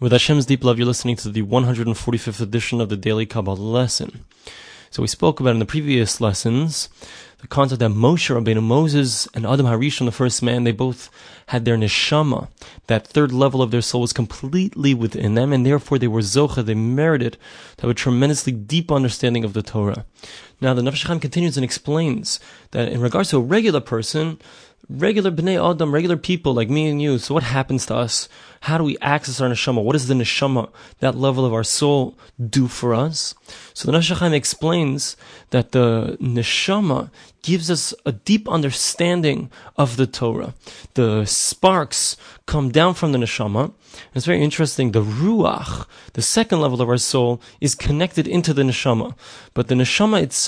With Hashem's deep love, you're listening to the 145th edition of the Daily Kabbalah lesson. So we spoke about in the previous lessons the concept that Moshe Rabbeinu, Moses, and Adam Harishon, the first man, they both had their neshama. That third level of their soul was completely within them, and therefore they were zocha, they merited to have a tremendously deep understanding of the Torah. Now the Nefesh HaChaim continues and explains that in regards to a regular person, regular bnei adam, regular people like me and you. So what happens to us? How do we access our neshama? What does the neshama, that level of our soul, do for us? So the Nefesh HaChaim explains that the neshama gives us a deep understanding of the Torah. The sparks come down from the neshama. It's very interesting. The ruach, the second level of our soul, is connected into the neshama, but the neshama itself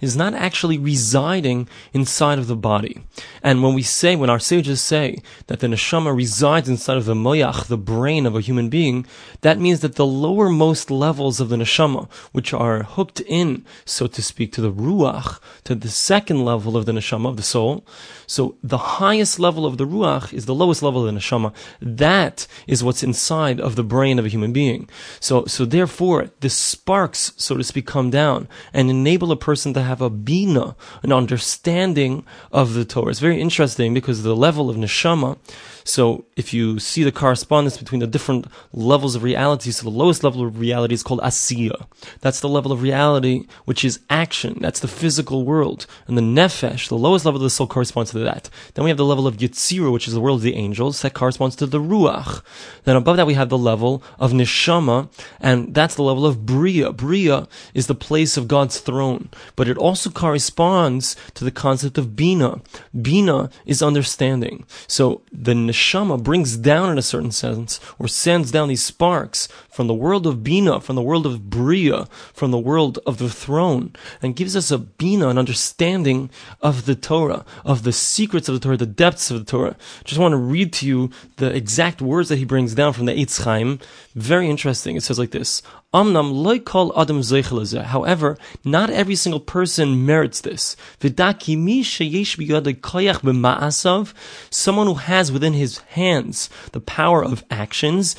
is not actually residing inside of the body. And when we say, when our sages say that the neshama resides inside of the moyach, the brain of a human being, that means that the lowermost levels of the neshama, which are hooked in, so to speak, to the ruach, to the second level of the neshama, of the soul. So the highest level of the ruach is the lowest level of the neshama. That is what's inside of the brain of a human being. So, so therefore, the sparks, so to speak, come down and enable a person to have a bina, an understanding of the Torah. It's very interesting because the level of neshama, so if you see the correspondence between the different levels of reality, so the lowest level of reality is called asiya. That's the level of reality which is action. That's the physical world. And the nefesh, the lowest level of the soul corresponds to that. Then we have the level of yitzira, which is the world of the angels. That corresponds to the ruach. Then above that we have the level of neshama, and that's the level of bria. Bria is the place of God's throne. But it also corresponds to the concept of bina. Bina is understanding. So the neshama brings down in a certain sense, or sends down these sparks from the world of Bina, from the world of Bria, from the world of the throne, and gives us a Bina, an understanding of the Torah, of the secrets of the Torah, the depths of the Torah. Just want to read to you the exact words that he brings down from the Eitz Chaim. Very interesting. It says like this. Amnam loy kol adam However, not every single person merits this. Someone who has within his hands the power of actions.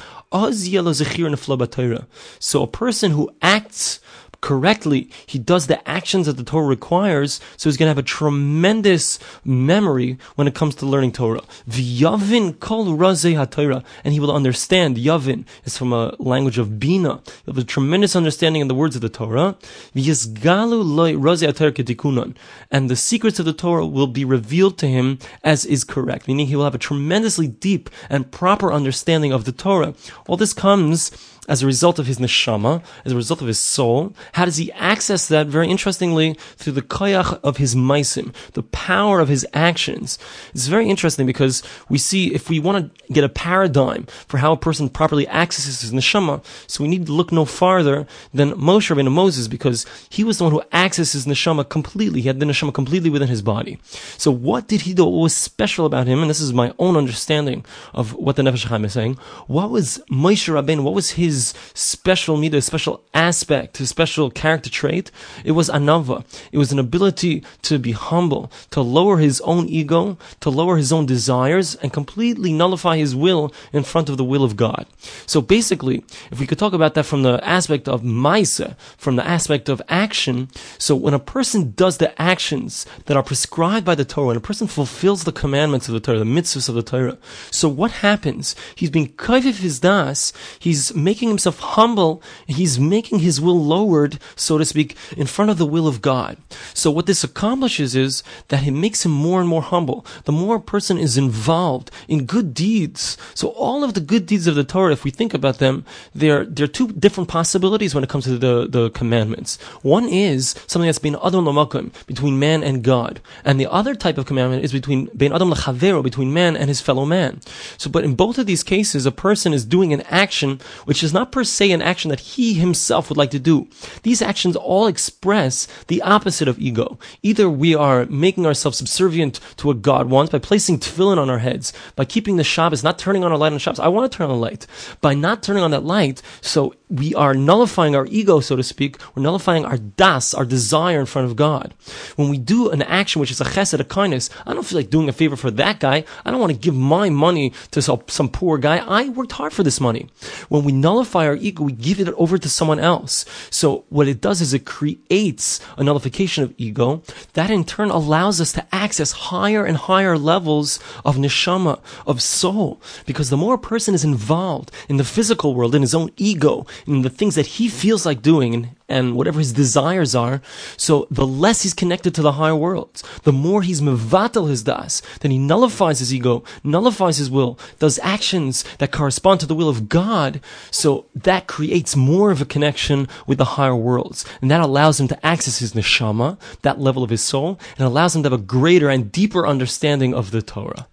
So a person who acts correctly, he does the actions that the Torah requires, so he's going to have a tremendous memory when it comes to learning Torah. V'yavin kol razei and he will understand. Yavin is from a language of Bina. He'll have a tremendous understanding in the words of the Torah. V'yizgalu loy razei ketikunan, and the secrets of the Torah will be revealed to him as is correct, meaning he will have a tremendously deep and proper understanding of the Torah. All this comes as a result of his neshama, as a result of his soul. How does he access that? Very interestingly, through the koyach of his maisim, the power of his actions. It's very interesting because we see if we want to get a paradigm for how a person properly accesses his neshama, so we need to look no farther than Moshe Rabbeinu Moses because he was the one who accessed his neshama completely. He had the neshama completely within his body. So what did he do? What was special about him? And this is my own understanding of what the Nefesh is saying. What was Moshe Rabbeinu? What was his his special meter, special aspect, his special character trait, it was anava. It was an ability to be humble, to lower his own ego, to lower his own desires, and completely nullify his will in front of the will of God. So basically, if we could talk about that from the aspect of maisa, from the aspect of action, so when a person does the actions that are prescribed by the Torah, when a person fulfills the commandments of the Torah, the mitzvahs of the Torah, so what happens? He's being kaivif his das, he's making making himself humble, he's making his will lowered, so to speak, in front of the will of God. So what this accomplishes is that it makes him more and more humble. The more a person is involved in good deeds. So all of the good deeds of the Torah, if we think about them, there, there are two different possibilities when it comes to the, the commandments. One is something that's bein adam lamakom, between man and God. And the other type of commandment is between ben adam lachavero, between man and his fellow man. So, but in both of these cases, a person is doing an action which is not per se an action that he himself would like to do. These actions all express the opposite of ego. Either we are making ourselves subservient to what God wants by placing tefillin on our heads, by keeping the Shabbos, not turning on our light on Shabbos. I want to turn on the light. By not turning on that light, so we are nullifying our ego, so to speak. We're nullifying our das, our desire in front of God. When we do an action which is a chesed, a kindness, I don't feel like doing a favor for that guy. I don't want to give my money to some poor guy. I worked hard for this money. When we nullify our ego, we give it over to someone else. So what it does is it creates a nullification of ego that in turn allows us to access higher and higher levels of neshama, of soul. Because the more a person is involved in the physical world, in his own ego, in the things that he feels like doing, and, and whatever his desires are, so the less he's connected to the higher worlds. The more he's mevatel his das, then he nullifies his ego, nullifies his will, does actions that correspond to the will of God. So that creates more of a connection with the higher worlds. And that allows him to access his neshama, that level of his soul, and allows him to have a greater and deeper understanding of the Torah.